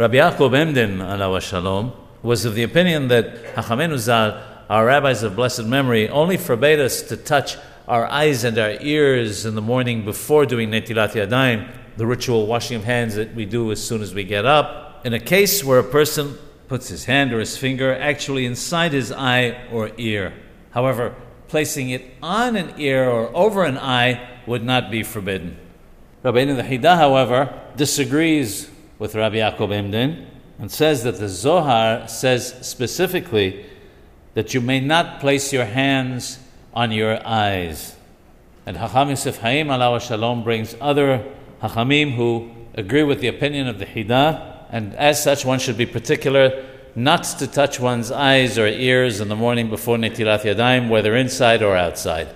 Rabbi Yaakov Emden, alav shalom, was of the opinion that Hachamenu Zal, our rabbis of blessed memory, only forbade us to touch our eyes and our ears in the morning before doing Netilat Yadayim, the ritual washing of hands that we do as soon as we get up. In a case where a person puts his hand or his finger actually inside his eye or ear. However, placing it on an ear or over an eye would not be forbidden. Rabbeinu the Hida, however, disagrees with Rabbi Yaakov Emden and says that the Zohar says specifically that you may not place your hands on your eyes. And Hacham Yosef Haim alav shalom brings other Hachamim who agree with the opinion of the Hida, and as such one should be particular not to touch one's eyes or ears in the morning before Netilat Yadayim, whether inside or outside.